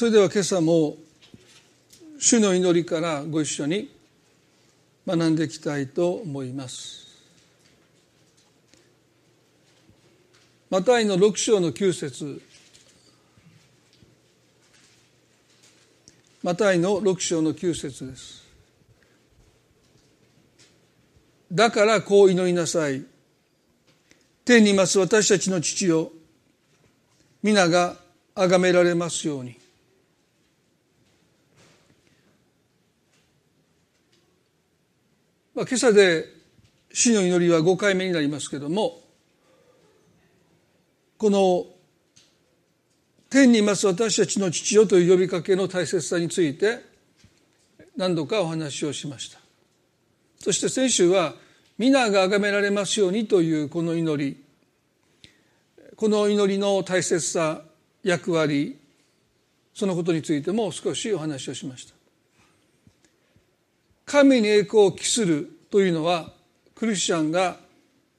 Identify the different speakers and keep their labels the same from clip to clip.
Speaker 1: それでは今朝も主の祈りからご一緒に学んでいきたいと思います。マタイの6章の9節。マタイの6章の9節です。だからこう祈りなさい。天にいます私たちの父よ。皆が崇められますように。まあ、今朝で死の祈りは5回目になりますけどもこの天にいます私たちの父よという呼びかけの大切さについて何度かお話をしました。そして先週は皆が崇められますようにというこの祈り。この祈りの大切さ役割そのことについても少しお話をしました。神に栄光を期するというのはクリスチャンが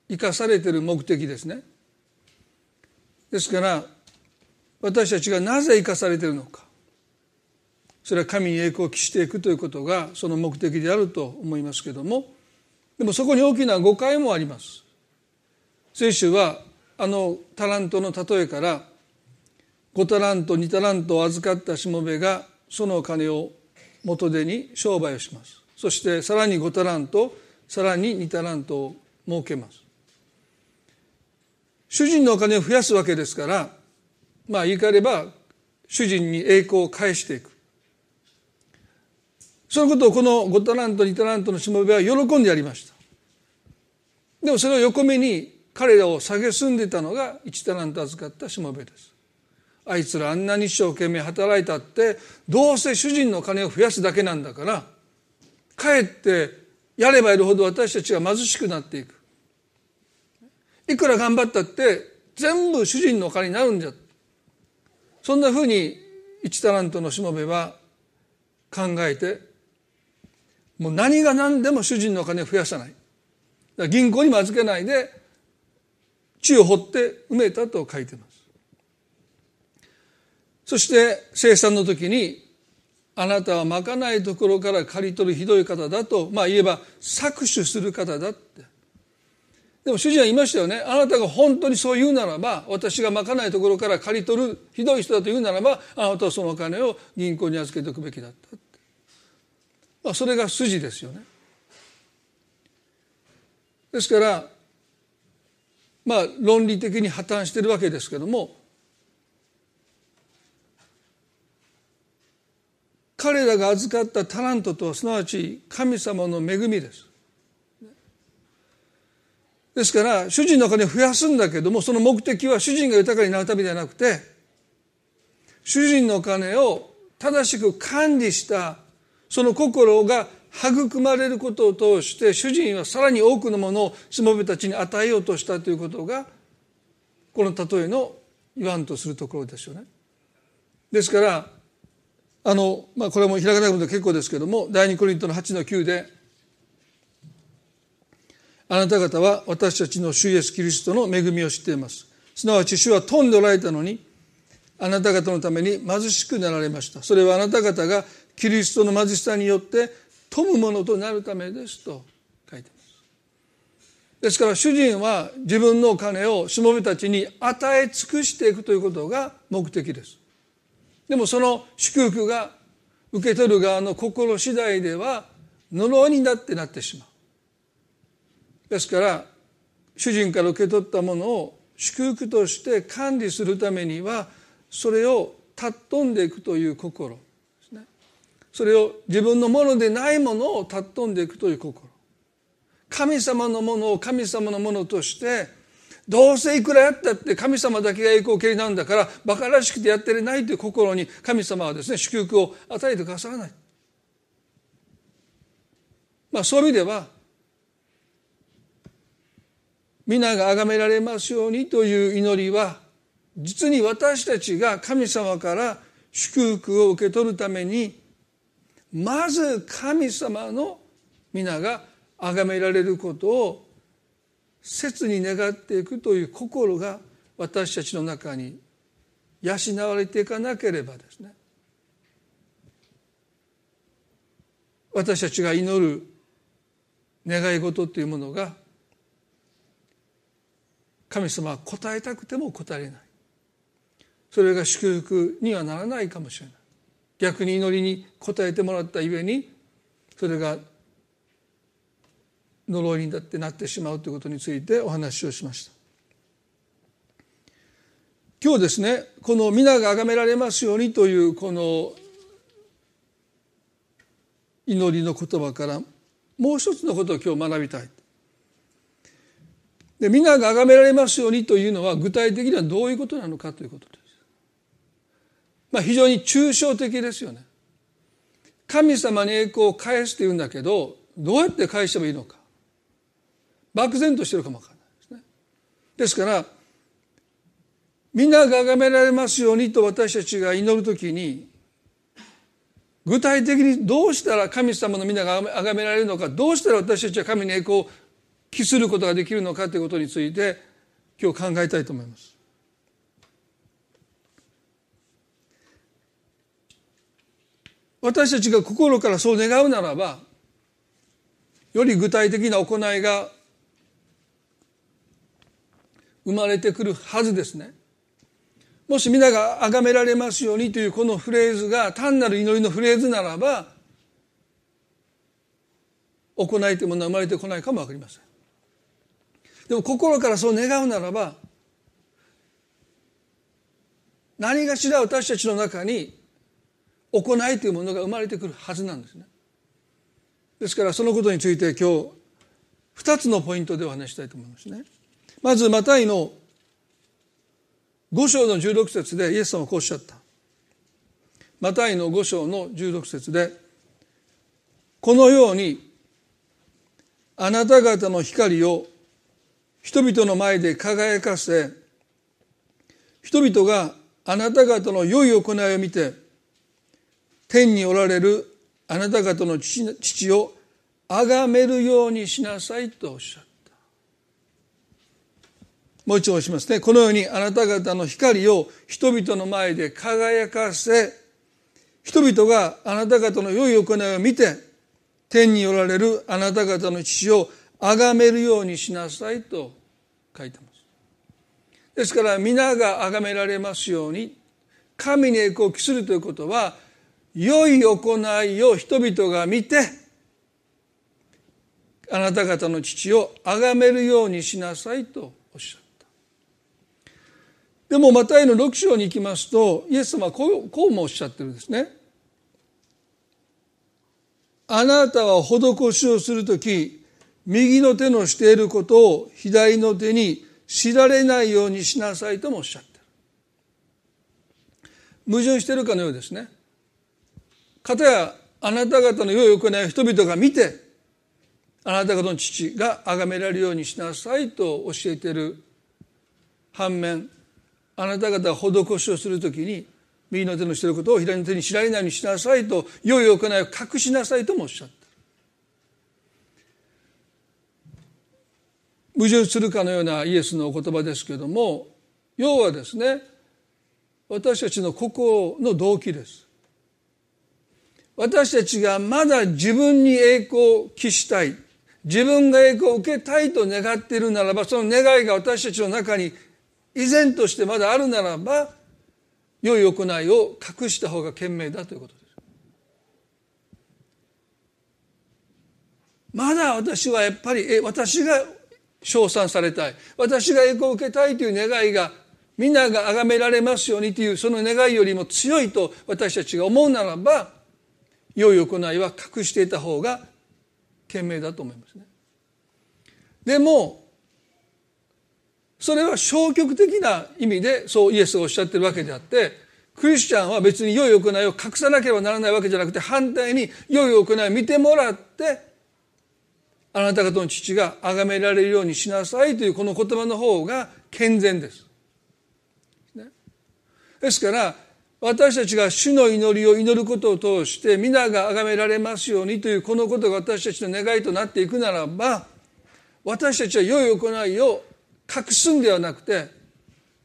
Speaker 1: 生かされている目的ですね。ですから私たちがなぜ生かされているのか。それは神に栄光を期していくということがその目的であると思いますけども。でもそこに大きな誤解もあります。聖書はあのタラントの例えから5タラント2タラントを預かったしもべがそのお金を元手に商売をします。そしてさらに5タラントさらに2タラントを設けます。主人のお金を増やすわけですからまあ言い換えれば主人に栄光を返していく。そのことをこの5タラント2タラントのしもべは喜んでやりました。でもそれを横目に彼らを蔑んでたのが1タラント預かったしもべです。あいつらあんなに一生懸命働いたってどうせ主人の金を増やすだけなんだからかえってやればやるほど私たちが貧しくなっていく。いくら頑張ったって全部主人のお金になるんじゃ。そんなふうに一タラントのしもべは考えてもう何が何でも主人のお金を増やさない。銀行にも預けないで地を掘って埋めたと書いてます。そして生産の時にあなたはまかないところから刈り取るひどい方だと、まあ言えば搾取する方だって。でも主人は言いましたよね。あなたが本当にそう言うならば、私がまかないところから刈り取るひどい人だと言うならば、あなたはそのお金を銀行に預けておくべきだったって。まあそれが筋ですよね。ですから、まあ論理的に破綻してるわけですけども、彼らが預かったタラントとはすなわち神様の恵みです。ですから主人の金を増やすんだけどもその目的は主人が豊かになるためではなくて主人の金を正しく管理したその心が育まれることを通して主人はさらに多くのものをしもべたちに与えようとしたということがこの例えの言わんとするところですよね。ですからあの、まあ、これも開かなくて結構ですけども第二コリントの8の9であなた方は私たちの主イエスキリストの恵みを知っています。すなわち主は富んでおられたのにあなた方のために貧しくなられました。それはあなた方がキリストの貧しさによって富むものとなるためですと書いてます。ですから主人は自分のお金をしもべたちに与え尽くしていくということが目的です。でもその祝福が受け取る側の心次第では呪いになってなってしまう。ですから主人から受け取ったものを祝福として管理するためにはそれを尊んでいくという心。ですねそれを自分のものでないものを尊んでいくという心。神様のものを神様のものとしてどうせいくらやったって神様だけが栄光を蹴りなんだから馬鹿らしくてやってれないという心に神様はですね祝福を与えてくださらない。まあそういう意味では皆が崇められますようにという祈りは実に私たちが神様から祝福を受け取るためにまず神様の皆が崇められることを切に願っていくという心が私たちの中に養われていかなければですね。私たちが祈る願い事というものが神様は答えたくても答えれない。それが祝福にはならないかもしれない。逆に祈りに答えてもらったゆえにそれが呪いにだってなってしまうということについてお話をしました今日ですねこの皆が崇められますようにというこの祈りの言葉からもう一つのことを今日学びたいで皆が崇められますようにというのは具体的にはどういうことなのかということです。まあ非常に抽象的ですよね。神様に栄光を返すというんだけどどうやって返せばいいのか漠然としてるかもわからないですね。ですから皆が崇められますようにと私たちが祈るときに具体的にどうしたら神様の皆が崇められるのかどうしたら私たちは神に栄光を期することができるのかということについて今日考えたいと思います。私たちが心からそう願うならばより具体的な行いが生まれてくるはずですね。もし皆が崇められますようにというこのフレーズが単なる祈りのフレーズならば行いというものは生まれてこないかも分かりません。でも心からそう願うならば何がしら私たちの中に行いというものが生まれてくるはずなんですね。ですからそのことについて今日2つのポイントでお話したいと思いますね。まずマタイの5章の16節でイエス様はこうおっしゃった。マタイの5章の16節でこのようにあなた方の光を人々の前で輝かせ人々があなた方の良い行いを見て天におられるあなた方の父を崇めるようにしなさいとおっしゃったもう一度しますねこのようにあなた方の光を人々の前で輝かせ人々があなた方の良い行いを見て天におられるあなた方の父を崇めるようにしなさいと書いてます。ですから皆が崇められますように神に栄光を期するということは良い行いを人々が見てあなた方の父を崇めるようにしなさいとおっしゃった。でもマタイの6章に行きますとイエス様はこうこうもおっしゃってるんですね。あなたは施しをするとき右の手のしていることを左の手に知られないようにしなさいともおっしゃってる矛盾してるかのようですねかたやあなた方の良い行いを人々が見てあなた方の父が崇められるようにしなさいと教えている反面あなた方が施しをするときに右の手のしてることを左の手に知られないようにしなさいと良い行いを隠しなさいともおっしゃった。矛盾するかのようなイエスのお言葉ですけれども要はですね私たちの心の動機です。私たちがまだ自分に栄光を期したい自分が栄光を受けたいと願っているならばその願いが私たちの中に依然としてまだあるならば良い行いを隠した方が賢明だということですまだ私はやっぱりえ私が称賛されたい私が栄光を受けたいという願いがみんなが崇められますようにというその願いよりも強いと私たちが思うならば良い行いは隠していた方が賢明だと思いますね。でもそれは消極的な意味でそうイエスがおっしゃってるわけであってクリスチャンは別に良い行いを隠さなければならないわけじゃなくて反対に良い行いを見てもらってあなた方の父が崇められるようにしなさいというこの言葉の方が健全です。ねですから私たちが主の祈りを祈ることを通して皆が崇められますようにというこのことが私たちの願いとなっていくならば私たちは良い行いを隠すんではなくて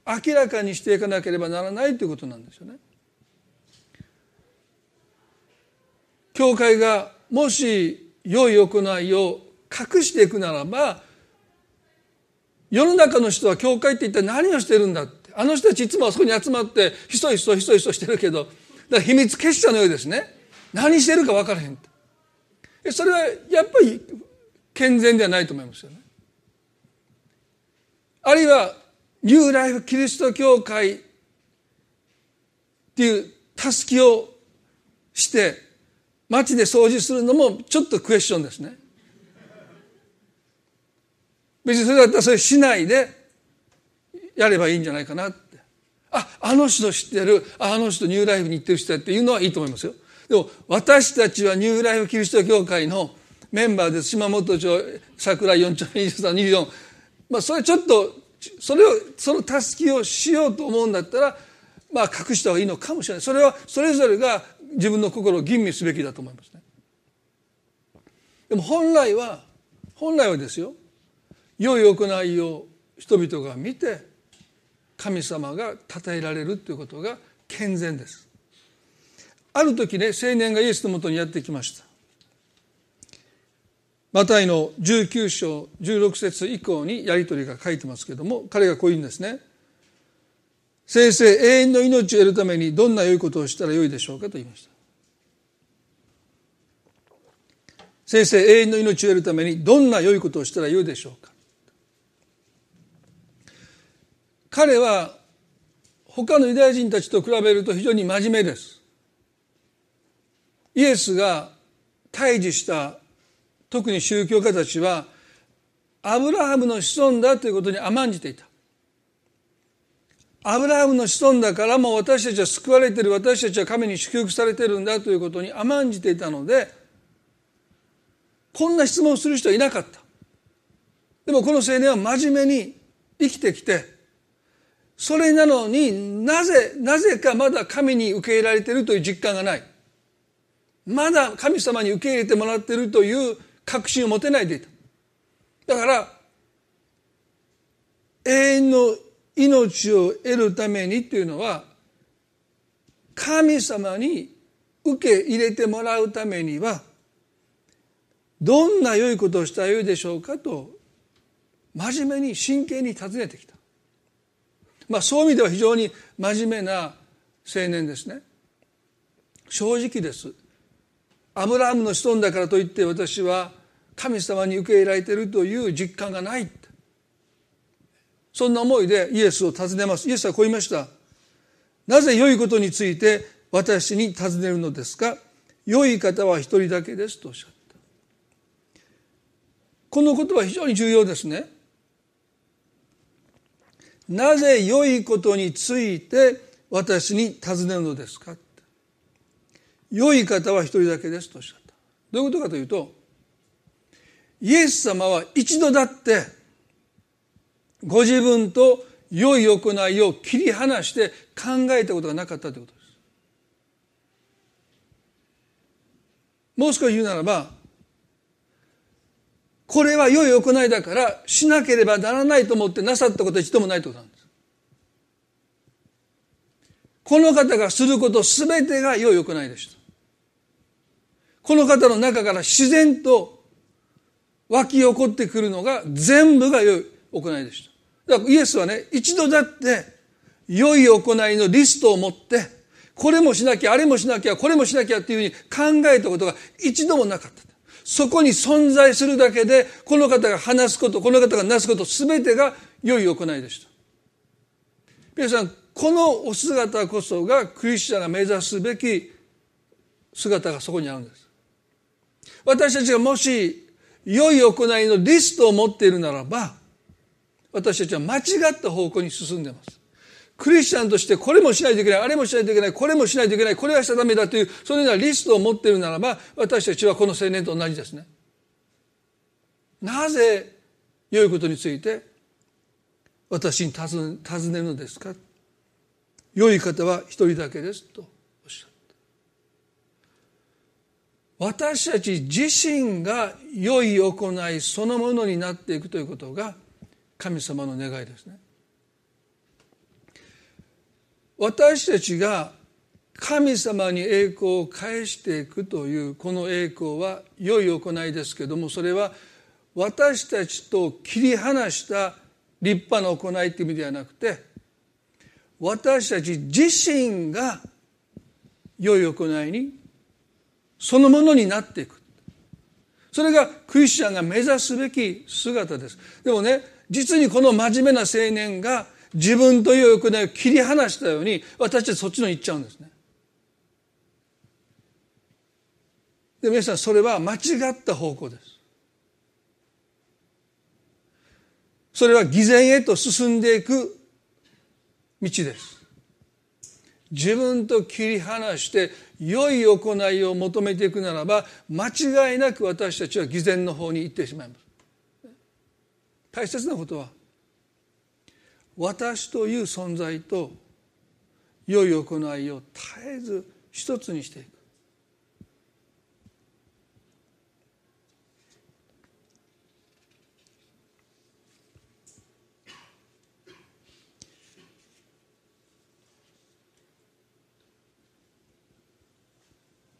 Speaker 1: 明らかにしていかなければならないということなんですよね。教会がもし良い行いを隠していくならば世の中の人は教会って一体何をしてるんだって。あの人たちいつもあそこに集まってひそひそひそひそしてるけどだから秘密結社のようですね。何してるか分からへんそれはやっぱり健全ではないと思いますよね。あるいはニューライフキリスト教会っていうたすきをして街で掃除するのもちょっとクエスチョンですね。別にそれだったらそれしないでやればいいんじゃないかなって。ああの人知ってる。ああの人ニューライフに行ってる人やっていうのはいいと思いますよ。でも私たちはニューライフキリスト教会のメンバーです。島本町桜4丁目2324まあそれちょっとそれをそのたすきをしようと思うんだったらまあ隠した方がいいのかもしれない。それはそれぞれが自分の心を吟味すべきだと思いますね。でも本来は本来はですよ。良い行いを人々が見て神様が称えられるということが健全です。ある時ね青年がイエスのもとにやってきました。マタイの19章16節以降にやり取りが書いてますけども彼がこう言うんですね。先生永遠の命を得るためにどんな良いことをしたらよいでしょうかと言いました。先生永遠の命を得るためにどんな良いことをしたらよいでしょうか。彼は他のユダヤ人たちと比べると非常に真面目です。イエスが退治した特に宗教家たちはアブラハムの子孫だということに甘んじていた。アブラハムの子孫だからもう私たちは救われている私たちは神に祝福されているんだということに甘んじていたのでこんな質問をする人はいなかった。でもこの青年は真面目に生きてきてそれなのになぜなぜかまだ神に受け入れられているという実感がない。まだ神様に受け入れてもらっているという確信を持てないでいた。だから永遠の命を得るためにっていうのは神様に受け入れてもらうためにはどんな良いことをしたらよいでしょうかと真面目に真剣に尋ねてきた。まあ、そういう意味では非常に真面目な青年ですね。正直です。アブラハムの子孫だからといって私は神様に受け入れられているという実感がない。そんな思いでイエスを尋ねます。イエスはこう言いました。なぜ良いことについて私に尋ねるのですか？良い方は一人だけですとおっしゃった。このことは非常に重要ですね。なぜ良いことについて私に尋ねるのですか？良い方は一人だけですとおっしゃった。どういうことかというとイエス様は一度だってご自分と良い行いを切り離して考えたことがなかったということですもう少し言うならばこれは良い行いだからしなければならないと思ってなさったことは一度もないということなんです。この方がすることすべてが良い行いでした。この方の中から自然と湧き起こってくるのが全部が良い行いでした。だからイエスはね、一度だって良い行いのリストを持って、これもしなきゃ、あれもしなきゃ、これもしなきゃっていうふうに考えたことが一度もなかった。そこに存在するだけで、この方が話すこと、この方がなすこと、すべてが良い行いでした。皆さん、このお姿こそがクリスチャンが目指すべき姿がそこにあるんです。私たちがもし良い行いのリストを持っているならば、私たちは間違った方向に進んでいます。クリスチャンとしてこれもしないといけない、あれもしないといけない、これもしないといけない、これはしちゃダメだという、そのようなリストを持っているならば、私たちはこの青年と同じですね。なぜ良いことについて私に尋ねるのですか？良い方は一人だけですとおっしゃった私たち自身が良い行いそのものになっていくということが神様の願いですね。私たちが神様に栄光を返していくというこの栄光は良い行いですけどもそれは私たちと切り離した立派な行いという意味ではなくて私たち自身が良い行いにそのものになっていく。それがクリスチャンが目指すべき姿です。でもね実にこの真面目な青年が自分という行いを切り離したように私たちそっちの行っちゃうんですね。で皆さんそれは間違った方向です。それは偽善へと進んでいく道です。自分と切り離して良い行いを求めていくならば間違いなく私たちは偽善の方に行ってしまいます。大切なことは私という存在と良い行いを絶えず一つにしていく。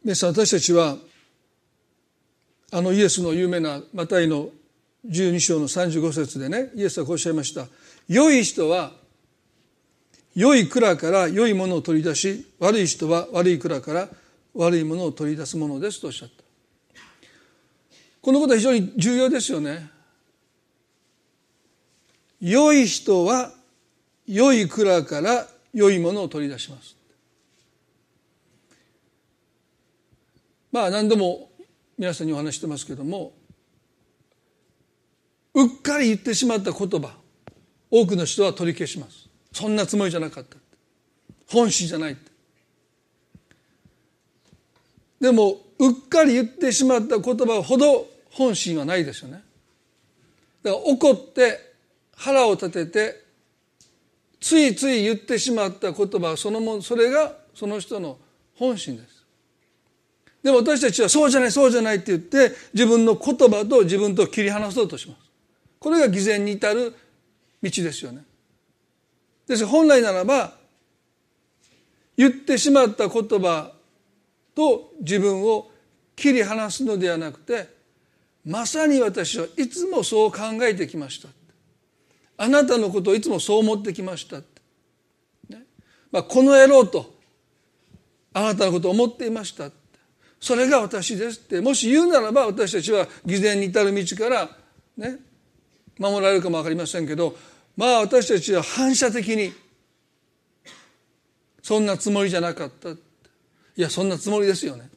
Speaker 1: 皆さん私たちはあのイエスの有名なマタイの12章の35節でねイエスはこうおっしゃいました。良い人は良い蔵から良いものを取り出し悪い人は悪い蔵から悪いものを取り出すものですとおっしゃった。このことは非常に重要ですよね。良い人は良い蔵から良いものを取り出します。まあ何度も皆さんにお話してますけどもうっかり言ってしまった言葉多くの人は取り消します。そんなつもりじゃなかった本心じゃないでもうっかり言ってしまった言葉ほど本心はないですよね。だから怒って腹を立ててついつい言ってしまった言葉そのもそれがその人の本心です。でも私たちはそうじゃないそうじゃないって言って自分の言葉と自分と切り離そうとします。これが偽善に至る道ですよね。です本来ならば言ってしまった言葉と自分を切り離すのではなくてまさに私はいつもそう考えてきましたあなたのことをいつもそう思ってきました、ね。まあ、この野郎とあなたのことを思っていましたそれが私ですって。もし言うならば私たちは偽善に至る道からね守られるかも分かりませんけどまあ私たちは反射的にそんなつもりじゃなかった。いやそんなつもりですよね。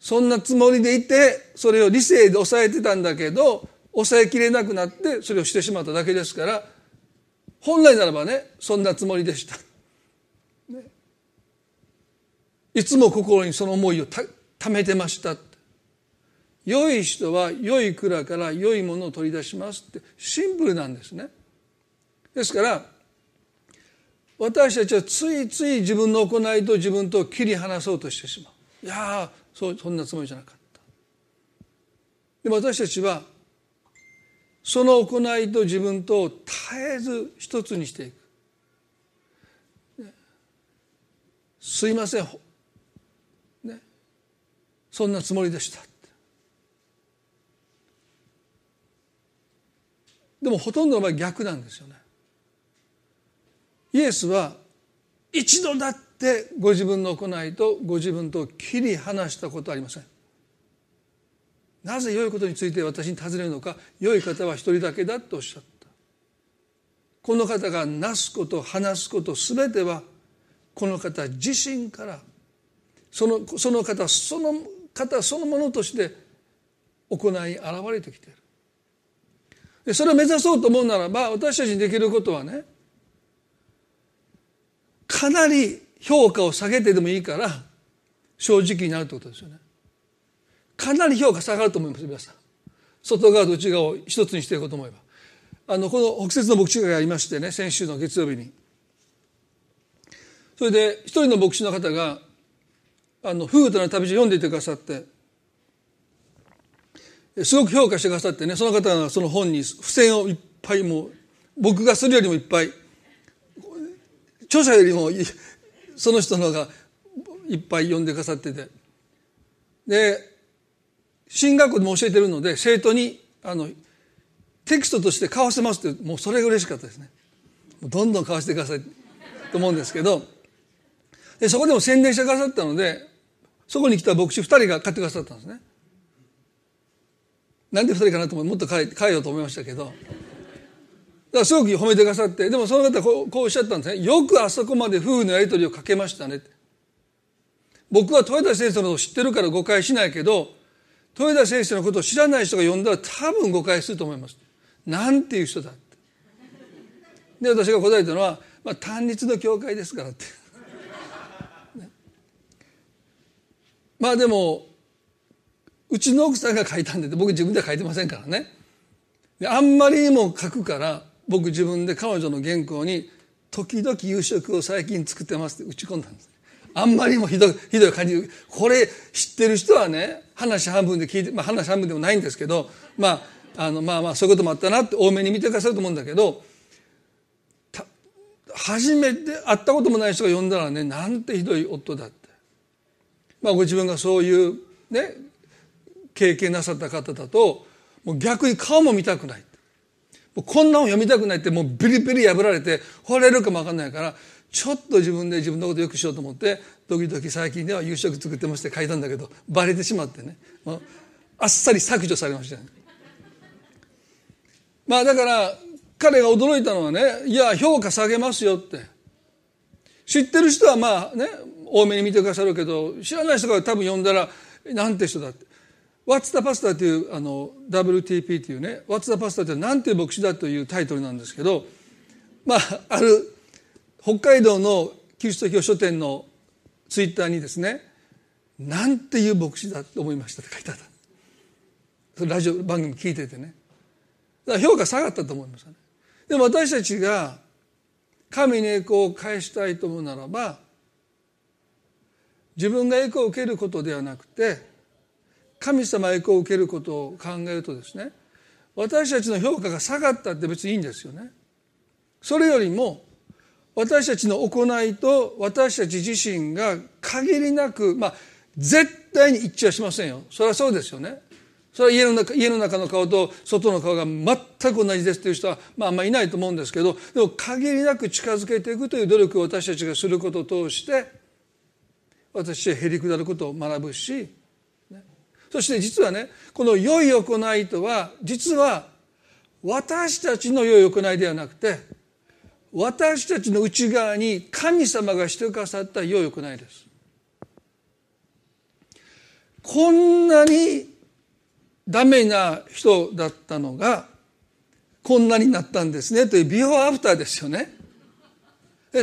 Speaker 1: そんなつもりでいてそれを理性で抑えてたんだけど抑えきれなくなってそれをしてしまっただけですから本来ならばねそんなつもりでした。いつも心にその思いをためてました良い人は良い蔵から良いものを取り出しますって。シンプルなんですね。ですから私たちはついつい自分の行いと自分と切り離そうとしてしまう。いやそうそんなつもりじゃなかった。でも私たちはその行いと自分と絶えず一つにしていく。すいません。そんなつもりでしたでもほとんどの場合逆なんですよね。イエスは一度だってご自分の行いとご自分と切り離したことはありません。なぜ良いことについて私に尋ねるのか良い方は一人だけだとおっしゃった。この方がなすこと話すことすべてはこの方自身からそのその方その方そのものとして行い現れてきている。でそれを目指そうと思うならば私たちにできることはねかなり評価を下げてでもいいから正直になるってことですよね。かなり評価下がると思います皆さん。外側と内側を一つにしていこうと思えば。あのこの北節の牧師会がありましてね先週の月曜日に。それで一人の牧師の方があのフードの旅路読んでいてくださって。すごく評価してくださってね。その方がその本に付箋をいっぱいもう僕がするよりもいっぱい。著者よりもその人のがいっぱい読んでくださってて。で進学校でも教えてるので生徒にあのテキストとして買わせますってもうそれが嬉しかったですね。どんどん買わせてくださいと思うんですけど。でそこでも宣伝してくださったのでそこに来た牧師2人が買ってくださったんですね。なんで2人かなと思ってもっと変え変えようと思いましたけど。だからすごく褒めてくださってでもその方こうこうおっしゃったんですね。よくあそこまで夫婦のやり取りをかけましたね。僕は豊田先生のことを知ってるから誤解しないけど豊田先生のことを知らない人が読んだら多分誤解すると思います。なんていう人だって。で私が答えたのは、まあ、単立の教会ですからって。まあでもうちの奥さんが書いたんで僕自分では書いてませんからね。であんまりにも書くから僕自分で彼女の原稿に「時々夕食を最近作ってます」って打ち込んだんですあんまりにもひどいひどい感じ。これ知ってる人はね話半分で聞いて、まあ、話半分でもないんですけどまああのまあまあそういうこともあったなって多めに見てくださると思うんだけど初めて会ったこともない人が呼んだらねなんてひどい夫だって。まあご自分がそういうね経験なさった方だともう逆に顔も見たくない。もうこんな本読みたくないってもうビリビリ破られて惚れるかも分かんないからちょっと自分で自分のことよくしようと思って時々最近では夕食作ってまして書いたんだけどバレてしまってね。あっさり削除されましたね。まあだから彼が驚いたのはねいや評価下げますよって。知ってる人はまあね多めに見てくださるけど知らない人が多分読んだらなんて人だって。What's the Pastor というあの WTP というね What's the Pastor って何ていう牧師だというタイトルなんですけどまあある北海道のキリスト教書店のツイッターにですねなんていう牧師だと思いましたって書いてあった。ラジオ番組聞いててね。だから評価下がったと思いますね。でも私たちが神に栄光を返したいと思うならば自分が栄光を受けることではなくて神様栄光を受けることを考えるとですね私たちの評価が下がったって別にいいんですよね。それよりも私たちの行いと私たち自身が限りなくまあ絶対に一致はしませんよ。それはそうですよね。それは家の中家の中の顔と外の顔が全く同じですという人は、まあ、あんまりいないと思うんですけどでも限りなく近づけていくという努力を私たちがすることを通して私はへり下ることを学ぶし、ね、そして実はねこの良い行いとは実は私たちの良い行いではなくて私たちの内側に神様がしてくださった良い行いです。こんなにダメな人だったのがこんなになったんですねというビフォーアフターですよね。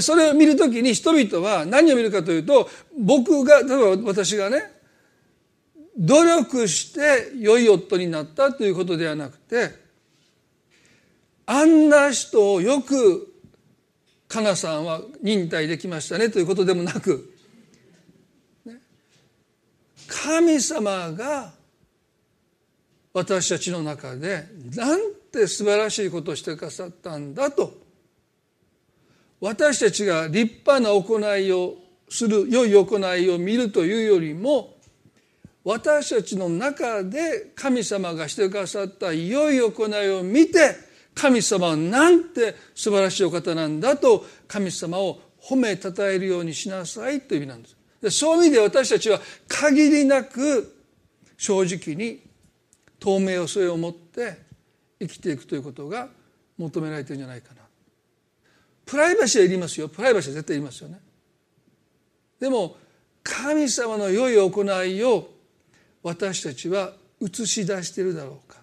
Speaker 1: それを見るときに人々は何を見るかというと僕が例えば私がね努力して良い夫になったということではなくてあんな人をよくかなさんは忍耐できましたねということでもなく神様が私たちの中でなんて素晴らしいことをしてくださったんだと。私たちが立派な行いをする良い行いを見るというよりも私たちの中で神様がしてくださった良い行いを見て神様はなんて素晴らしいお方なんだと神様を褒めたたえるようにしなさいという意味なんです。でそういう意味で私たちは限りなく正直に透明をそれを持って生きていくということが求められてるんじゃないかな。プライバシーはいりますよ。プライバシーは絶対いりますよね。でも神様の良い行いを私たちは映し出してるだろうか。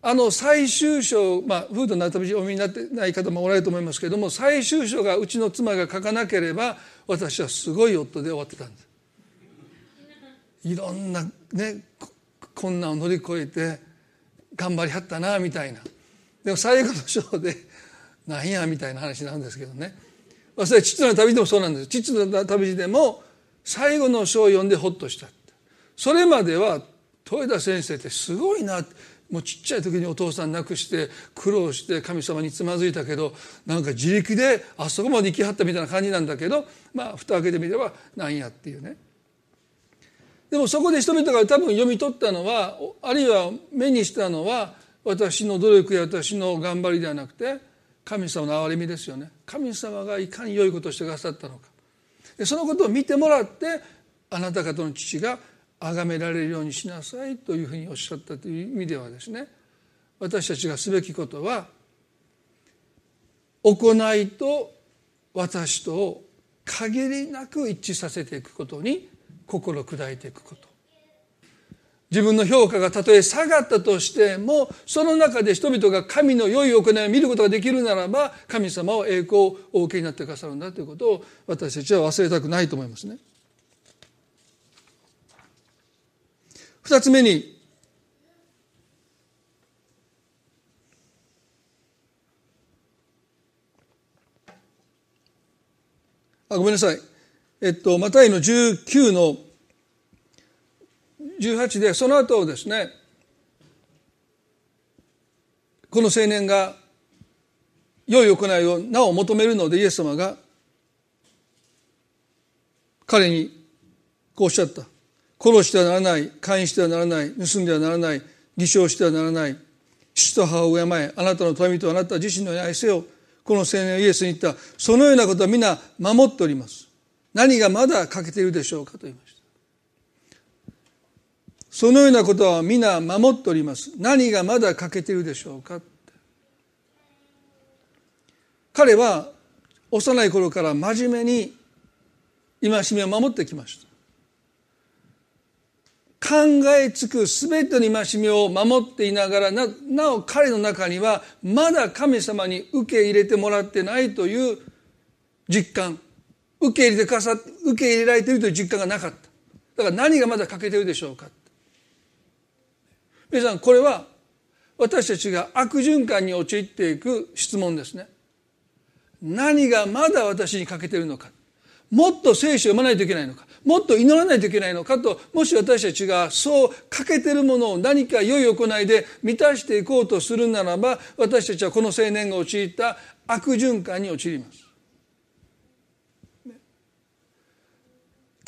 Speaker 1: あの最終章、まあ、フードの頭お読みになってない方もおられると思いますけれども最終章がうちの妻が書かなければ私はすごい夫で終わってたんです。いろんなね困難を乗り越えて頑張りはったなみたいな。でも最後の章で なんやみたいな話なんですけどね。それ父の旅でもそうなんです。父の旅でも最後の章を読んでほっとした。それまでは豊田先生ってすごいなもうちっちゃい時にお父さん亡くして苦労して神様につまずいたけどなんか自力であそこまで行きはったみたいな感じなんだけどまあ蓋開けてみればなんやっていうね。でもそこで人々が多分読み取ったのはあるいは目にしたのは私の努力や私の頑張りではなくて神様の憐れみですよね。神様がいかに良いことをしてくださったのか。そのことを見てもらってあなた方の父が崇められるようにしなさいというふうにおっしゃったという意味ではですね私たちがすべきことは行いと私とを限りなく一致させていくことに心砕いていくこと自分の評価がたとえ下がったとしてもその中で人々が神の良い行いを見ることができるならば神様を栄光をお受けになってくださるんだということを私たちは忘れたくないと思いますね。二つ目にあごめんなさいえっとマタイの19の18でその後ですねこの青年が良い行いをなお求めるのでイエス様が彼にこうおっしゃった。殺してはならない姦してはならない盗んではならない偽証してはならない父と母を敬えあなたの富とあなた自身の愛せよ。この青年はイエスに言った。そのようなことは皆守っております。何がまだ欠けているでしょうかと言いました。そのようなことは皆守っております。何がまだ欠けているでしょうか彼は幼い頃から真面目に戒めを守ってきました。考えつく全ての戒めを守っていながらななお彼の中にはまだ神様に受け入れてもらってないという実感。受け入れてかさ受け入れられているという実感がなかった。だから何がまだ欠けているでしょうか皆さんこれは私たちが悪循環に陥っていく質問ですね。何がまだ私に欠けているのか。もっと聖書を読まないといけないのか。もっと祈らないといけないのかともし私たちがそう欠けているものを何か良い行いで満たしていこうとするならば私たちはこの青年が陥った悪循環に陥ります。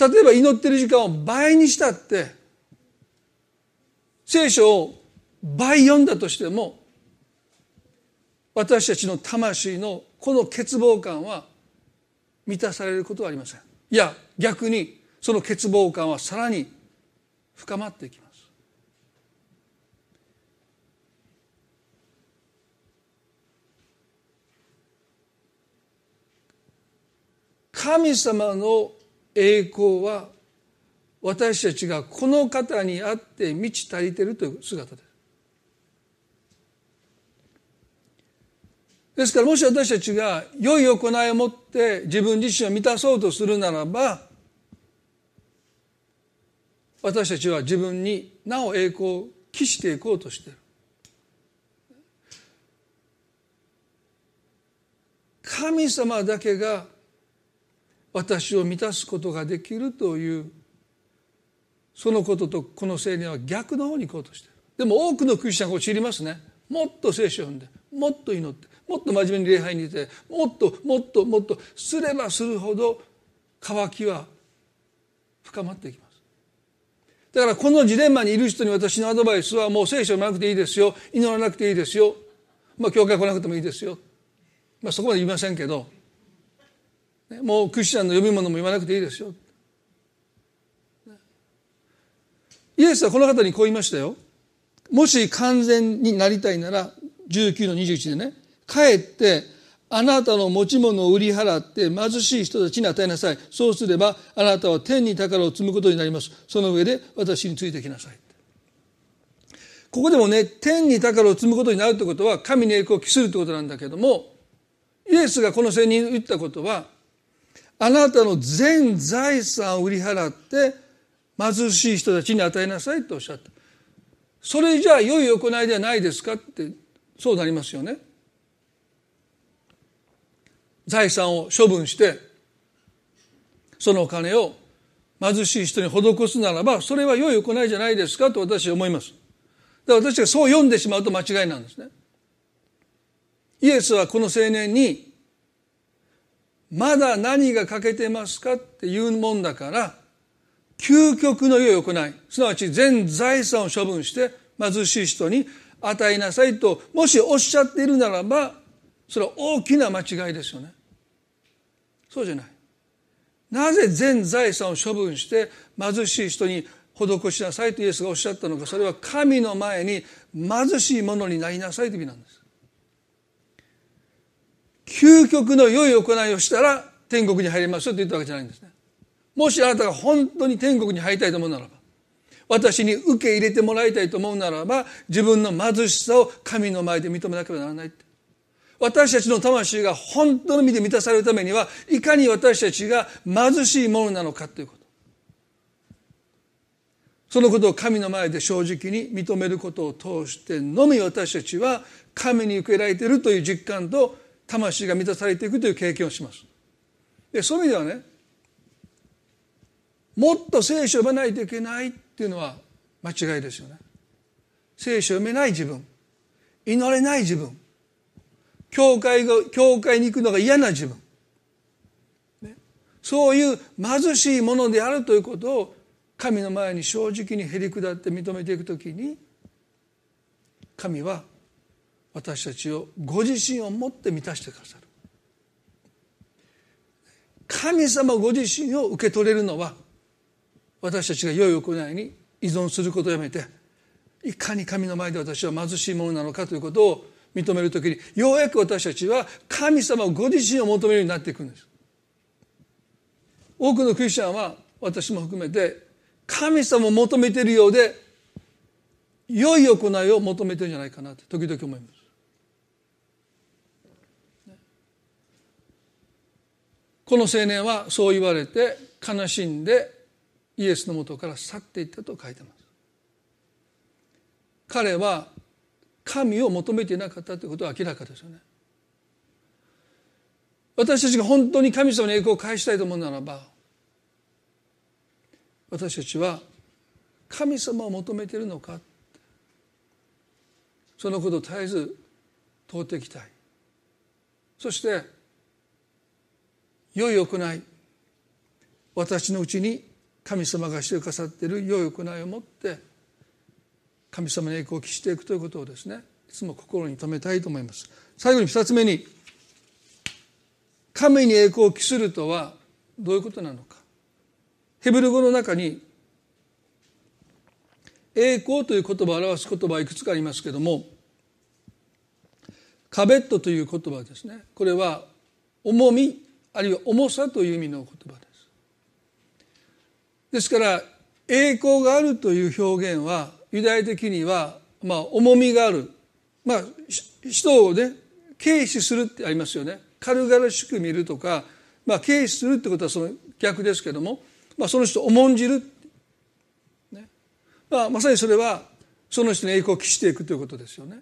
Speaker 1: 例えば祈ってる時間を倍にしたって聖書を倍読んだとしても私たちの魂のこの欠乏感は満たされることはありません。いや逆にその欠乏感はさらに深まっていきます。神様の栄光は私たちがこの方にあって満ち足りているという姿です。ですからもし私たちが良い行いを持って自分自身を満たそうとするならば私たちは自分になお栄光を期していこうとしている神様だけが私を満たすことができるというそのこととこの青年は逆の方に行こうとしている。でも多くのクリスチャンが知りますね。もっと聖書を読んでもっと祈ってもっと真面目に礼拝にいてもっともっともっとすればするほど渇きは深まっていきます。だからこのジレンマにいる人に私のアドバイスはもう聖書を読まなくていいですよ。祈らなくていいですよ。まあ教会来なくてもいいですよ。まあそこまで言いませんけど。もうクリスチャンの読み物も言わなくていいですよイエスはこの方にこう言いましたよもし完全になりたいなら19の21でね帰ってあなたの持ち物を売り払って貧しい人たちに与えなさい。そうすればあなたは天に宝を積むことになります。その上で私についてきなさい。ここでもね、天に宝を積むことになるということは神に栄光を期するということなんだけども、イエスがこの青年に言ったことは、あなたの全財産を売り払って貧しい人たちに与えなさいとおっしゃった。それじゃあ良い行いではないですかってそうなりますよね。財産を処分してそのお金を貧しい人に施すならばそれは良い行いじゃないですかと私は思いますだから私がそう読んでしまうと間違いなんですね。イエスはこの青年にまだ何が欠けてますかっていうもんだから究極の良い行いすなわち全財産を処分して貧しい人に与えなさいともしおっしゃっているならばそれは大きな間違いですよね。そうじゃない。なぜ全財産を処分して貧しい人に施しなさいとイエスがおっしゃったのかそれは神の前に貧しいものになりなさいという意味なんです。究極の良い行いをしたら天国に入りますよと言ったわけじゃないんですね。もしあなたが本当に天国に入りたいと思うならば私に受け入れてもらいたいと思うならば自分の貧しさを神の前で認めなければならない私たちの魂が本当の意味で満たされるためにはいかに私たちが貧しいものなのかということ。そのことを神の前で正直に認めることを通してのみ私たちは神に受けられているという実感と魂が満たされていくという経験をします。でそういう意味ではねもっと聖書を読まないといけないっていうのは間違いですよね。聖書を読めない自分祈れない自分教会が教会に行くのが嫌な自分、ね、そういう貧しいものであるということを神の前に正直にへり下って認めていくときに神は私たちをご自身をもって満たしてくださる。神様ご自身を受け取れるのは私たちが良い行いに依存することをやめていかに神の前で私は貧しいものなのかということを認める時にようやく私たちは神様ご自身を求めるようになっていくんです。多くのクリスチャンは私も含めて神様を求めているようで良い行いを求めてるんじゃないかなと時々思います。この青年はそう言われて悲しんでイエスのもとから去っていったと書いてます。彼は神を求めていなかったということは明らかですよね。私たちが本当に神様の栄光を返したいと思うならば私たちは神様を求めているのか。そのことを絶えず問うていきたい。そして良い行い。私のうちに神様がしてくださっている良い行いを持って神様の栄光を期していくということをですねいつも心に留めたいと思います。最後に二つ目に神に栄光を期するとはどういうことなのか。ヘブル語の中に栄光という言葉を表す言葉はいくつかありますけどもカベットという言葉ですね。これは重みあるいは重さという意味の言葉です。ですから栄光があるという表現はユダヤ的にはまあ重みがある。まあ人をね軽視するってありますよね。軽々しく見るとか、まあ、軽視するってことはその逆ですけども、まあ、その人を重んじる、ね。まあ、まさにそれはその人の栄光を期していくということですよね。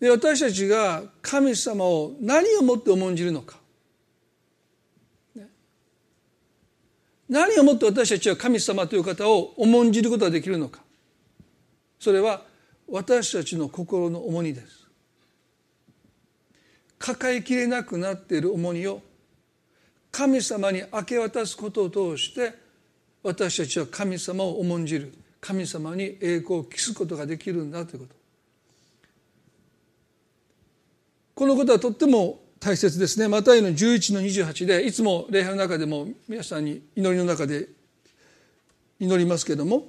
Speaker 1: で私たちが神様を何をもって重んじるのか。何をもって私たちは神様という方を重んじることができるのか。それは私たちの心の重荷です。抱えきれなくなっている重荷を神様に明け渡すことを通して私たちは神様を重んじる。神様に栄光を期すことができるんだということ。このことはとっても大切ですね。マタイの11の28でいつも礼拝の中でも皆さんに祈りの中で祈りますけれども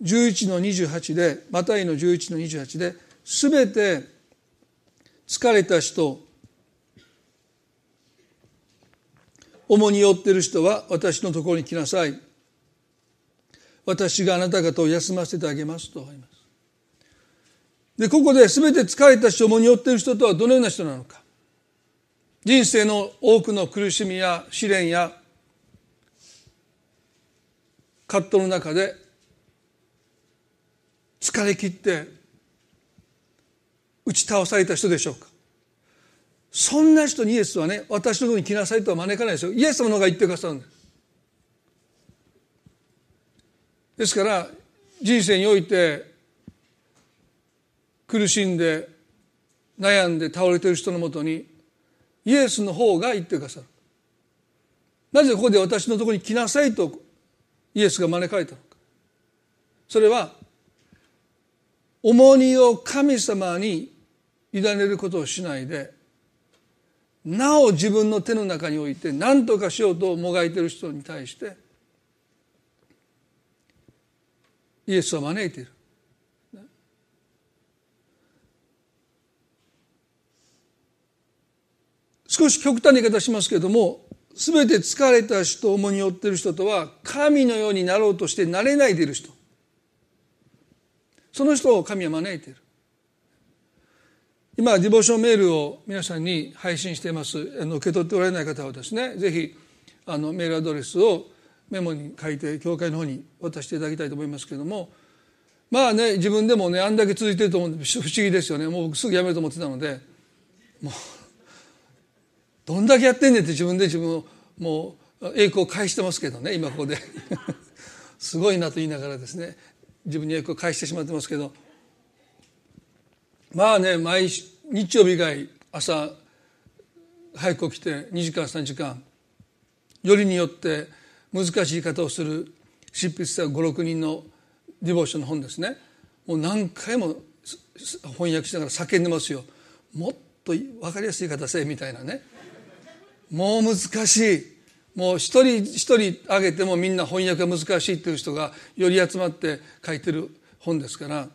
Speaker 1: 11の28でマタイの11の28で全て疲れた人重に負っている人は私のところに来なさい。私があなた方を休ませてあげますとあります。でここで全て疲れた人重に負っている人とはどのような人なのか。人生の多くの苦しみや試練や葛藤の中で疲れ切って打ち倒された人でしょうか。そんな人にイエスはね私のとこに来なさいとは招かないですよ。イエス様の方が言ってくださるんです。ですから人生において苦しんで悩んで倒れている人のもとにイエスの方が言ってくださるなぜここで私のところに来なさいとイエスが招かれたのかそれは重荷を神様に委ねることをしないでなお自分の手の中において何とかしようともがいている人に対してイエスは招いている。少し極端な言い方しますけれども全て疲れた人重荷負ってる人とは神のようになろうとしてなれないでいる人。その人を神は招いている。今ディボーションメールを皆さんに配信していますあの受け取っておられない方はですねぜひあのメールアドレスをメモに書いて教会の方に渡していただきたいと思いますけれどもまあね自分でもねあんだけ続いてると思うんで不思議ですよね。もうすぐやめると思ってたのでもうどんだけやってんねんって自分で自分をもう栄光を返してますけどね今ここで。すごいなと言いながらですね。自分に栄光を返してしまってますけど。まあね毎日曜日以外朝早く起きて2時間3時間よりによって難しい言い方をする執筆した56人のディボーションの本ですね。もう何回も翻訳しながら叫んでますよ。もっと分かりやすい言い方せえみたいなね。もう難しい。もう一人一人挙げてもみんな翻訳が難しいっていう人がより集まって書いてる本ですから。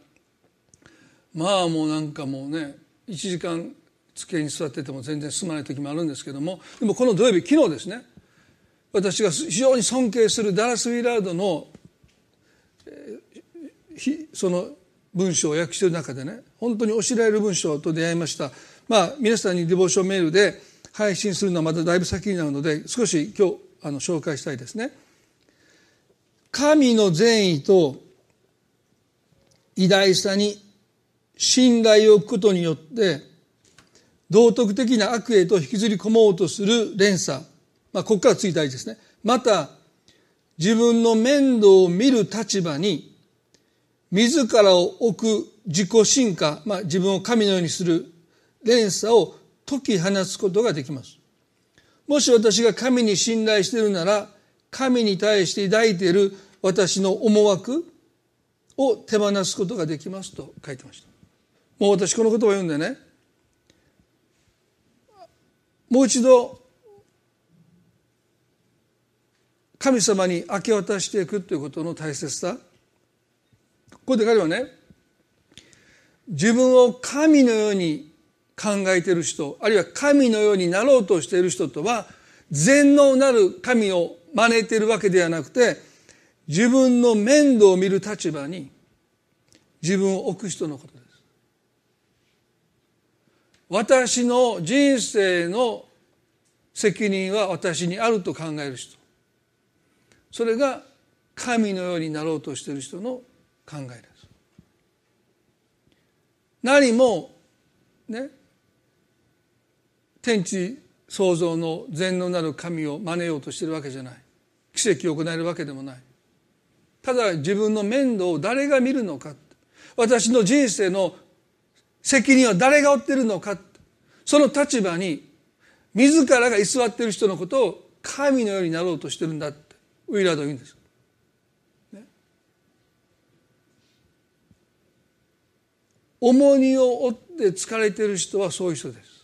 Speaker 1: まあもうなんかもうね1時間机に座ってても全然進まない時もあるんですけども。でもこの土曜日昨日ですね。私が非常に尊敬するダラス・ウィラードのその文章を訳してる中でね本当に教えられる文章と出会いました。まあ皆さんにデボーションメールで配信するのはまだだいぶ先になるので少し今日あの紹介したいですね。神の善意と偉大さに信頼を置くことによって道徳的な悪へと引きずり込もうとする連鎖、まあ、ここからついたりですね。また自分の面倒を見る立場に自らを置く自己進化、まあ、自分を神のようにする連鎖を解き放つことができます。もし私が神に信頼しているなら神に対して抱いている私の思惑を手放すことができますと書いてました。もう私この言葉を読んでね。もう一度神様に明け渡していくということの大切さ。ここで彼はね。自分を神のように考えている人あるいは神のようになろうとしている人とは全能なる神を招いているわけではなくて自分の面倒を見る立場に自分を置く人のことです。私の人生の責任は私にあると考える人それが神のようになろうとしている人の考えです。何もね天地創造の全能なる神を真似ようとしているわけじゃない。奇跡を行えるわけでもない。ただ自分の面倒を誰が見るのか私の人生の責任は誰が負ってるのかその立場に自らが居座っている人のことを神のようになろうとしてるんだって。ウィラード言うんです。重荷を負って疲れている人はそういう人です。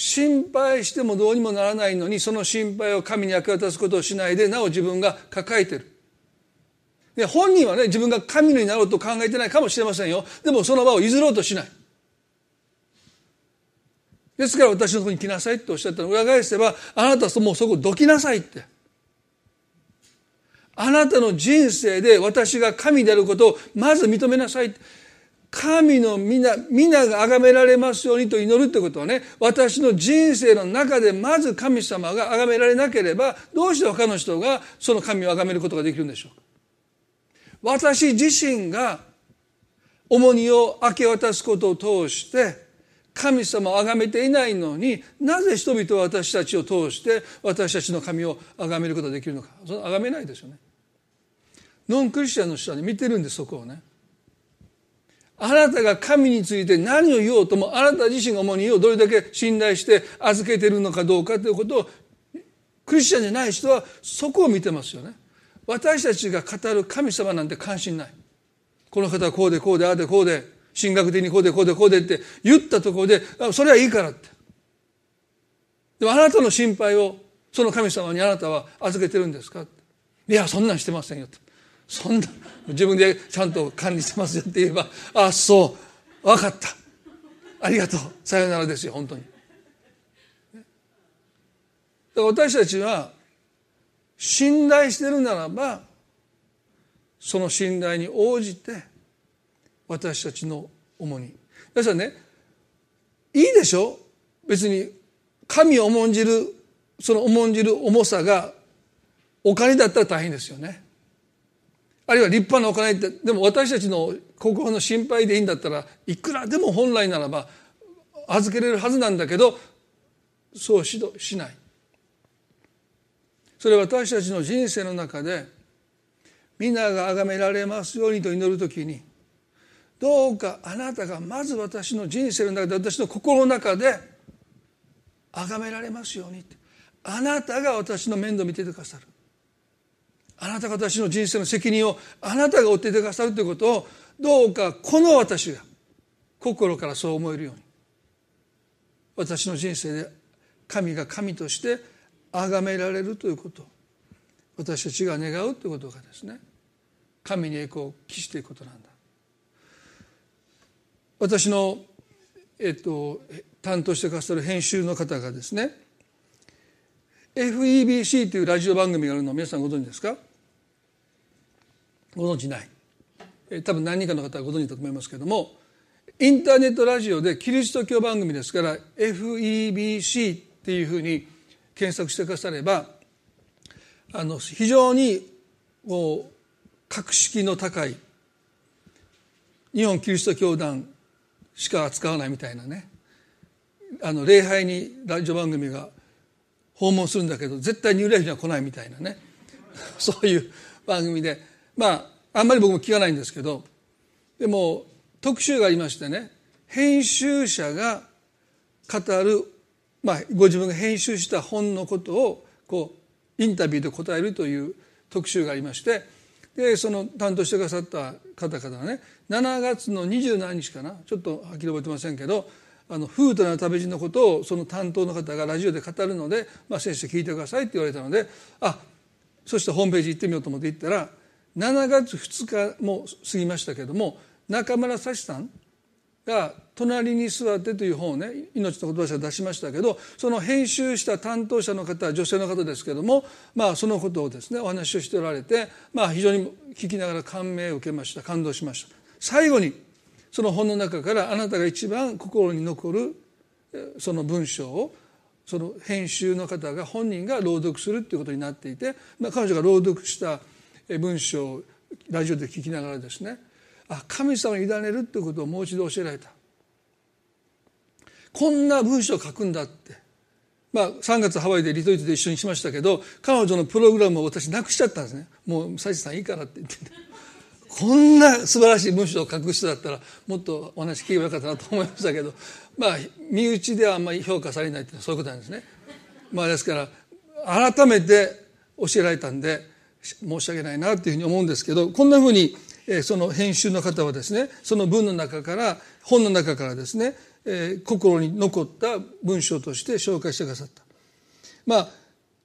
Speaker 1: 心配してもどうにもならないのにその心配を神に明け渡すことをしないでなお自分が抱えてる。で本人はね自分が神になろうと考えてないかもしれませんよ。でもその場を譲ろうとしない。ですから私のとこに来なさいっておっしゃったの。裏返せばあなたはもうそこどきなさいって。あなたの人生で私が神であることをまず認めなさいって。神の皆皆が崇められますようにと祈るってことはね私の人生の中でまず神様が崇められなければどうして他の人がその神を崇めることができるんでしょうか？私自身が重荷を明け渡すことを通して神様を崇めていないのになぜ人々は私たちを通して私たちの神を崇めることができるのか。その崇めないですよね。ノンクリスチャンの人は、ね、見てるんですそこをね。あなたが神について何を言おうともあなた自身が主にをどれだけ信頼して預けているのかどうかということをクリスチャンじゃない人はそこを見てますよね。私たちが語る神様なんて関心ない。この方はこうでこうでああでこうで神学的にこうでこうでこうでって言ったところでそれはいいからって。でもあなたの心配をその神様にあなたは預けてるんですかいやそんなんしてませんよと。そんな自分でちゃんと管理してますよって言えばああそう分かったありがとうさよならですよ本当に。だから私たちは信頼してるならばその信頼に応じて私たちの主にだからねいいでしょ？別に神を重んじるその重んじる重さがお金だったら大変ですよね。あるいは立派なお金ってでも私たちの心の心配でいいんだったらいくらでも本来ならば預けれるはずなんだけどそうししない。それは私たちの人生の中で皆が崇められますようにと祈る時にどうかあなたがまず私の人生の中で私の心の中で崇められますようにってあなたが私の面倒見てくださる。あなたが私の人生の責任をあなたが負っていてくださるということをどうかこの私が心からそう思えるように。私の人生で神が神として崇められるということ。私たちが願うということがですね。神に栄光を期していくことなんだ。私の、えっと、担当してくださる編集の方がですね FEBC というラジオ番組があるの皆さんご存知ですか？ご存知ない。多分何人かの方はご存知だと思いますけれどもインターネットラジオでキリスト教番組ですから FEBC っていうふうに検索してくださればあの非常にもう格式の高い日本キリスト教団しか扱わないみたいなねあの礼拝にラジオ番組が訪問するんだけど絶対に幽霊には来ないみたいなね そういう番組でまああんまり僕も聞かないんですけどでも特集がありましてね編集者が語る、まあ、ご自分が編集した本のことをこうインタビューで答えるという特集がありましてでその担当してくださった方々がね7月の二十何日かなちょっとはっきり覚えてませんけどあの風となる旅路のことをその担当の方がラジオで語るので、まあ、先生聞いてくださいって言われたのであそしてホームページ行ってみようと思って行ったら7月2日も過ぎましたけども中村幸さんが「隣に座って」という本をね「命の言葉社」出しましたけどその編集した担当者の方女性の方ですけどもまあそのことをですねお話をしておられてまあ非常に聞きながら感銘を受けました感動しました。最後にその本の中からあなたが一番心に残るその文章をその編集の方が本人が朗読するっていうことになっていて、まあ、彼女が朗読した文章をラジオで聞きながらですね。あ神様に委ねるってことをもう一度教えられた。こんな文章を書くんだって。まあ3月ハワイでリトリートで一緒にしましたけど彼女のプログラムを私なくしちゃったんですね。もう佐治さんいいからって言ってこんな素晴らしい文章を書く人だったらもっとお話聞けばよかったなと思いましたけど。まあ身内ではあんまり評価されないってそういうことなんですね。まあ、ですから改めて教えられたんで申し訳ないなというふうに思うんですけどこんなふうにその編集の方はですねその文の中から本の中からですね心に残った文章として紹介してくださった。まあ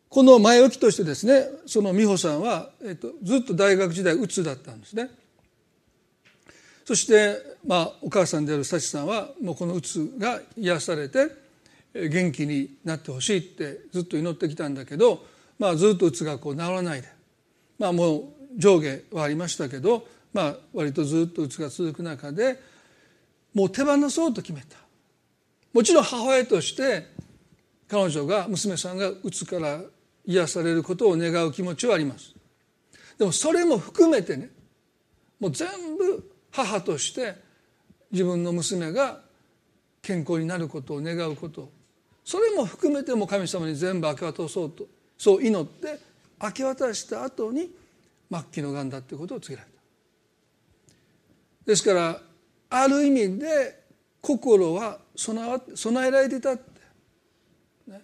Speaker 1: この前置きとしてですねその美穂さんは、えっと、ずっと大学時代うつだったんですね。そして、まあ、お母さんである幸さんはもうこのうつが癒されて元気になってほしいってずっと祈ってきたんだけど、まあ、ずっとうつがこう治らないでまあもう上下はありましたけど、まあ、割とずっとうつが続く中でもう手放そうと決めた。もちろん母親として彼女が娘さんがうつから癒されることを願う気持ちはあります。でもそれも含めてねもう全部母として自分の娘が健康になることを願うこと。それも含めても神様に全部明け渡そうとそう祈って明け渡した後に末期のがんだということを告げられた。ですからある意味で心は備えられていたって、ね、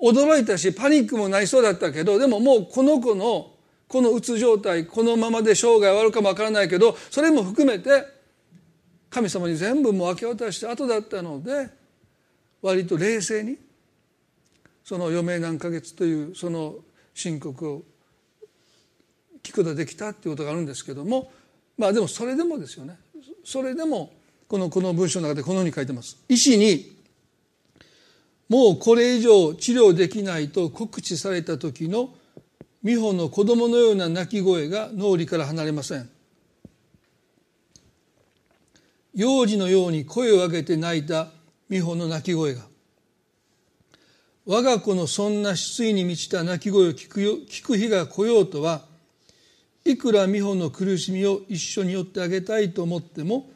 Speaker 1: 驚いたしパニックもなりそうだったけどでももうこの子のこのうつ状態このままで生涯終わるかもわからないけどそれも含めて神様に全部もう明け渡した後だったので割と冷静にその余命何ヶ月というその申告を聞くことができたっていうことがあるんですけどもまあでもそれでもですよねそれでもこのこの文章の中でこのように書いてます。医師にもうこれ以上治療できないと告知された時の美穂の子供のような泣き声が脳裏から離れません。幼児のように声を上げて泣いた美穂の泣き声が我が子のそんな失意に満ちた泣き声を聞くよ聞く日が来ようとはいくら美穂の苦しみを一緒に寄ってあげたいと思っても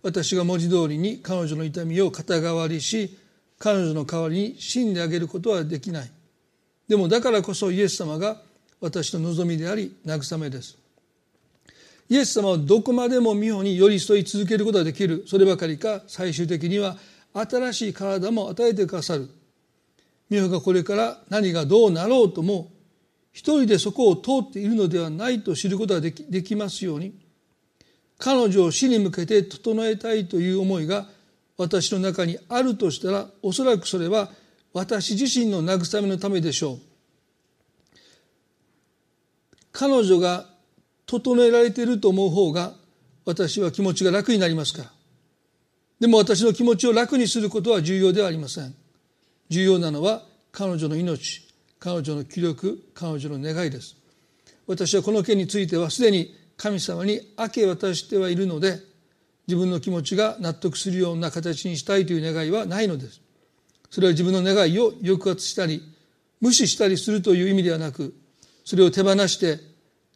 Speaker 1: 私が文字通りに彼女の痛みを肩代わりし彼女の代わりに死んであげることはできない。でもだからこそイエス様が私の望みであり慰めです。イエス様はどこまでも美穂に寄り添い続けることができる。そればかりか最終的には新しい体も与えてくださる。美穂がこれから何がどうなろうとも一人でそこを通っているのではないと知ることができできますように彼女を死に向けて整えたいという思いが私の中にあるとしたらおそらくそれは私自身の慰めのためでしょう。彼女が整えられていると思う方が私は気持ちが楽になりますから。でも私の気持ちを楽にすることは重要ではありません。重要なのは彼女の命彼女の気力彼女の願いです。私はこの件についてはすでに神様に明け渡してはいるので自分の気持ちが納得するような形にしたいという願いはないのです。それは自分の願いを抑圧したり無視したりするという意味ではなくそれを手放して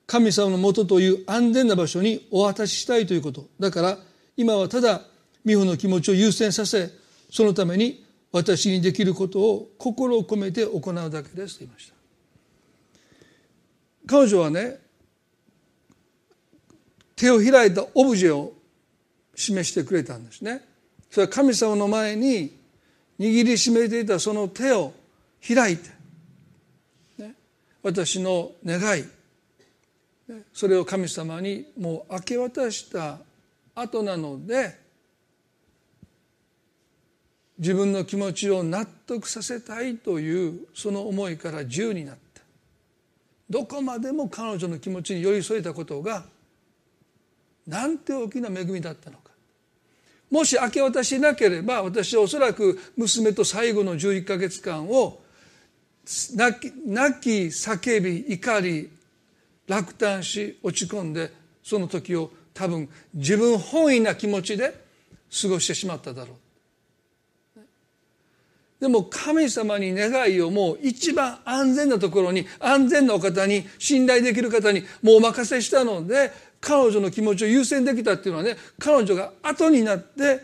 Speaker 1: 神様のもとという安全な場所にお渡ししたいということ。だから今はただ美穂の気持ちを優先させそのために私にできることを心を込めて行うだけですと言いました。彼女はね手を開いたオブジェを示してくれたんですね。それは神様の前に握りしめていたその手を開いて、ね、私の願いそれを神様にもう明け渡した後なので自分の気持ちを納得させたいというその思いから自由になった。どこまでも彼女の気持ちに寄り添えたことがなんて大きな恵みだったのか。もし明け渡しなければ私はおそらく娘と最後の11か月間を泣き泣き叫び怒り落胆し落ち込んでその時を多分自分本位な気持ちで過ごしてしまっただろう。でも神様に願いをもう一番安全なところに安全なお方に信頼できる方にもうお任せしたので彼女の気持ちを優先できたっていうのはね彼女が後になって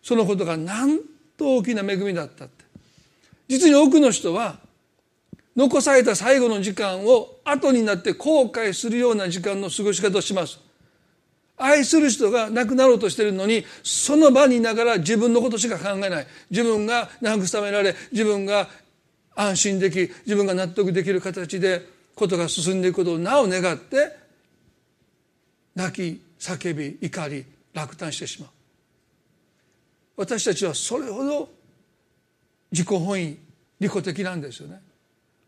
Speaker 1: そのことがなんと大きな恵みだったって。実に多くの人は残された最後の時間を後になって後悔するような時間の過ごし方をします。愛する人が亡くなろうとしてるのにその場にいながら自分のことしか考えない。自分が慰められ自分が安心でき自分が納得できる形でことが進んでいくことをなお願って泣き叫び怒り落胆してしまう。私たちはそれほど自己本位利己的なんですよね。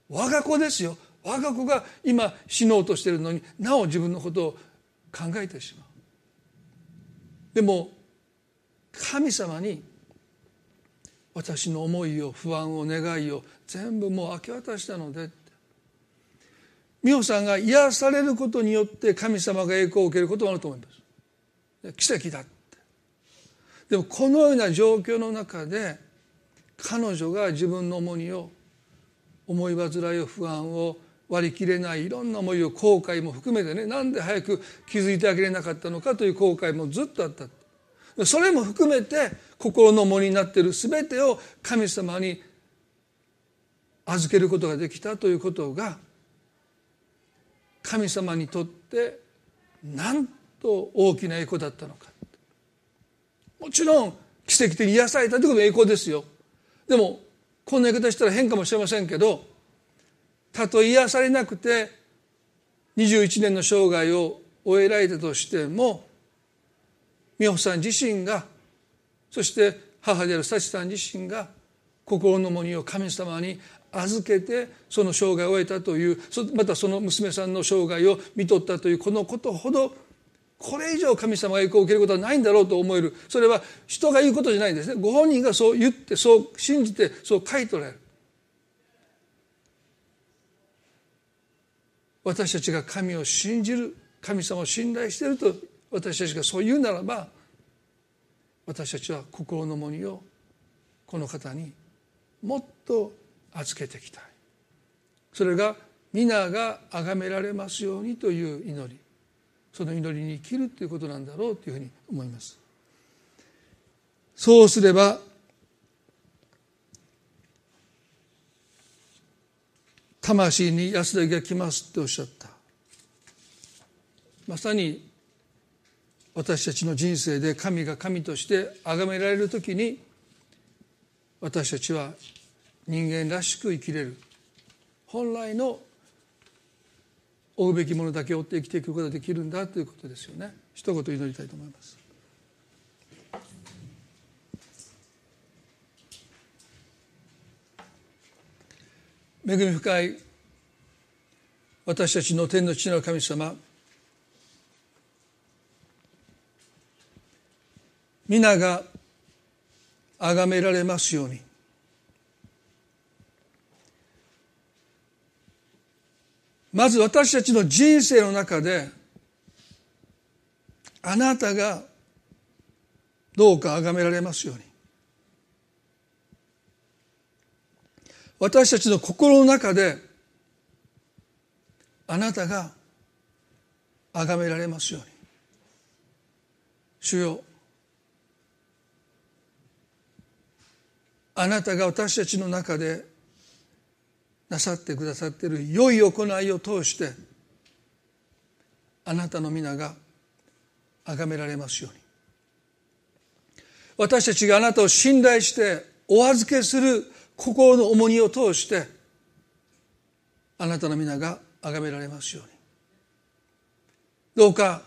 Speaker 1: 我が子ですよ。我が子が今死のうとしてるのになお自分のことを考えてしまう。でも神様に私の思いを不安を願いを全部もう明け渡したので美穂さんが癒されることによって神様が栄光を受けることもあると思います。奇跡だって。でもこのような状況の中で彼女が自分の重荷を思い煩いを不安を割り切れないいろんな思いを後悔も含めてねなんで早く気づいてあげれなかったのかという後悔もずっとあったそれも含めて心の重になっている全てを神様に預けることができたということが神様にとってなんと大きな栄光だったのか。もちろん奇跡的に癒されたということも栄光ですよ。でもこんな言い方したら変かもしれませんけどたとえ癒されなくて21年の生涯を終えられたとしても美穂さん自身がそして母である幸さん自身が心の重荷を神様に預けてその生涯を終えたというまたその娘さんの生涯を見とったというこのことほどこれ以上神様が栄光を受けることはないんだろうと思える。それは人が言うことじゃないんですね。ご本人がそう言ってそう信じてそう書いておられる。私たちが神を信じる神様を信頼していると私たちがそう言うならば私たちは心の重荷をこの方にもっと預けていきたい。それが皆が崇められますようにという祈り。その祈りに生きるということなんだろうというふうに思います。そうすれば魂に安らぎが来ますっておっしゃった。まさに私たちの人生で神が神として崇められる時に私たちは人間らしく生きれる。本来の追うべきものだけ追って生きていくことができるんだということですよね。一言祈りたいと思います。恵み深い私たちの天の地の神様。皆が崇められますように。まず私たちの人生の中であなたがどうか崇められますように。私たちの心の中であなたが崇められますように。主よあなたが私たちの中でなさってくださっている良い行いを通してあなたの皆が崇められますように。私たちがあなたを信頼してお預けする心の重荷を通してあなたの皆が崇められますように。どうか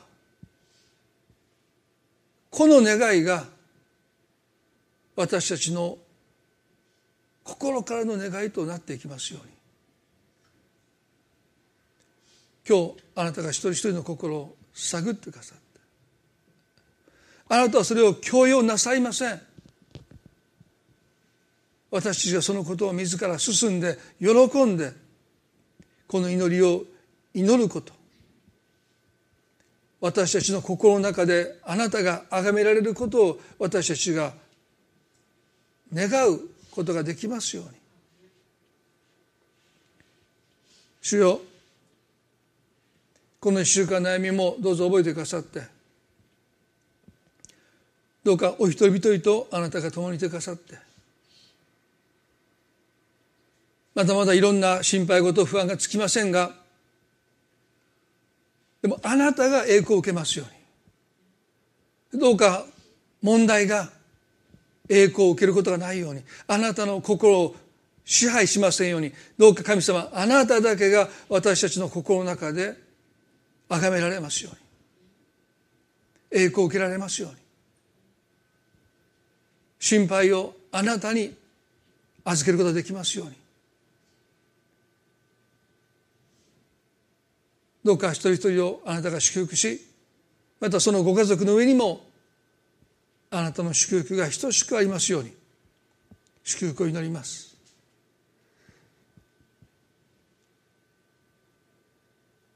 Speaker 1: この願いが私たちの心からの願いとなっていきますように。今日あなたが一人一人の心を探ってくださってあなたはそれを強要なさいません。私たちがそのことを自ら進んで喜んでこの祈りを祈ること。私たちの心の中であなたが崇められることを私たちが願うことができますように。主よこの一週間悩みもどうぞ覚えてくださって。どうかお一人一人とあなたが共にいてくださって。まだまだいろんな心配事不安がつきませんがでもあなたが栄光を受けますように。どうか問題が栄光を受けることがないようにあなたの心を支配しませんようにどうか神様あなただけが私たちの心の中で崇められますように。栄光を受けられますように。心配をあなたに預けることができますように。どうか一人一人をあなたが祝福しまたそのご家族の上にもあなたの祝福が等しくありますように祝福を祈ります。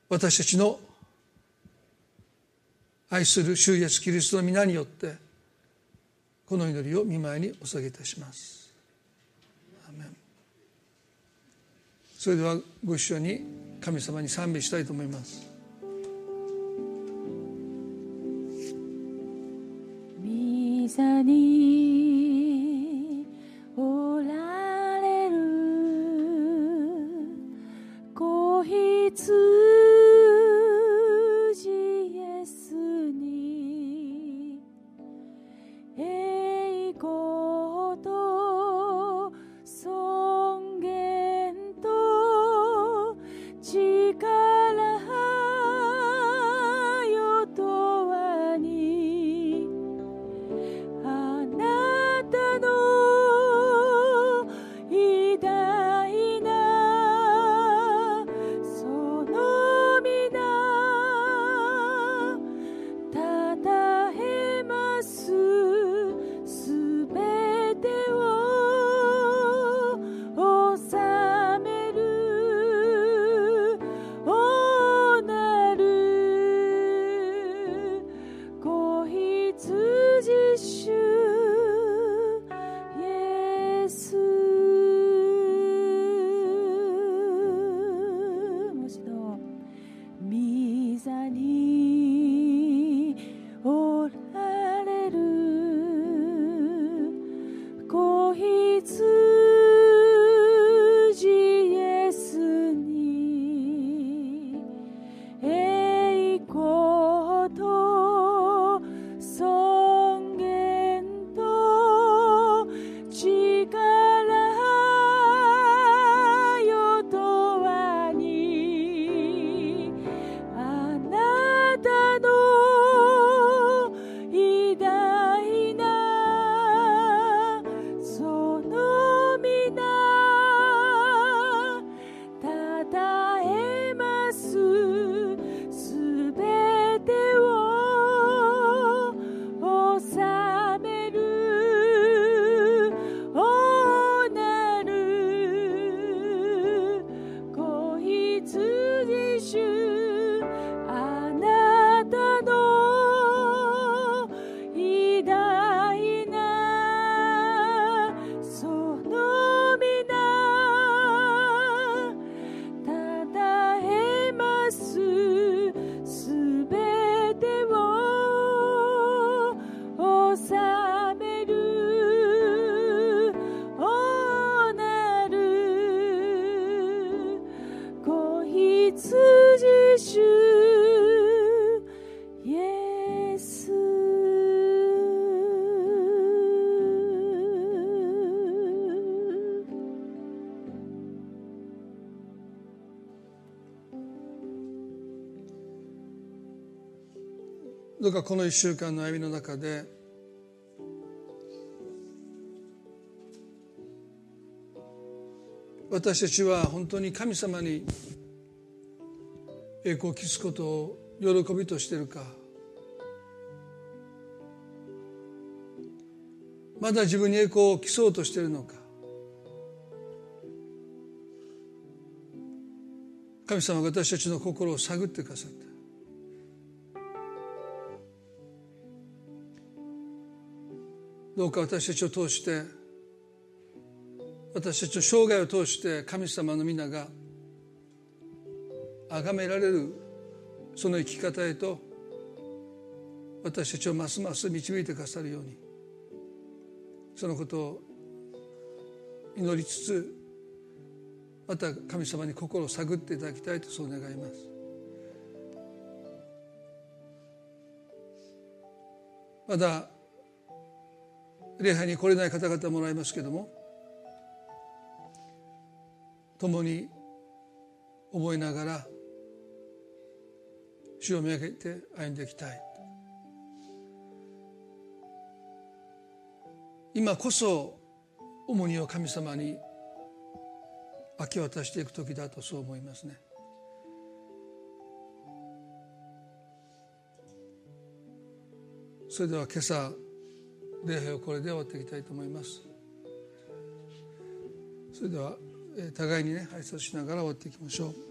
Speaker 1: 私たちの愛する主イエスキリストの皆によってこの祈りを見舞いにお下げいたします。それではご一緒に神様に賛美したいと思います。
Speaker 2: 座におられる子羊。
Speaker 1: どうかこの1週間の歩みの中で私たちは本当に神様に栄光を期すことを喜びとしてるか。まだ自分に栄光を期そうとしてるのか。神様が私たちの心を探ってくださった。どうか私たちを通して私たちの生涯を通して神様の皆が崇められるその生き方へと私たちをますます導いてくださるようにそのことを祈りつつまた神様に心を探っていただきたいとそう願います。まだ礼拝に来れない方々もらいますけども共に覚えながら主を見上げて歩んでいきたい。今こそ重荷を神様に明け渡していく時だとそう思いますね。それでは今朝礼拝をこれで終わっていきたいと思います。それでは互いにね挨拶しながら終わっていきましょう。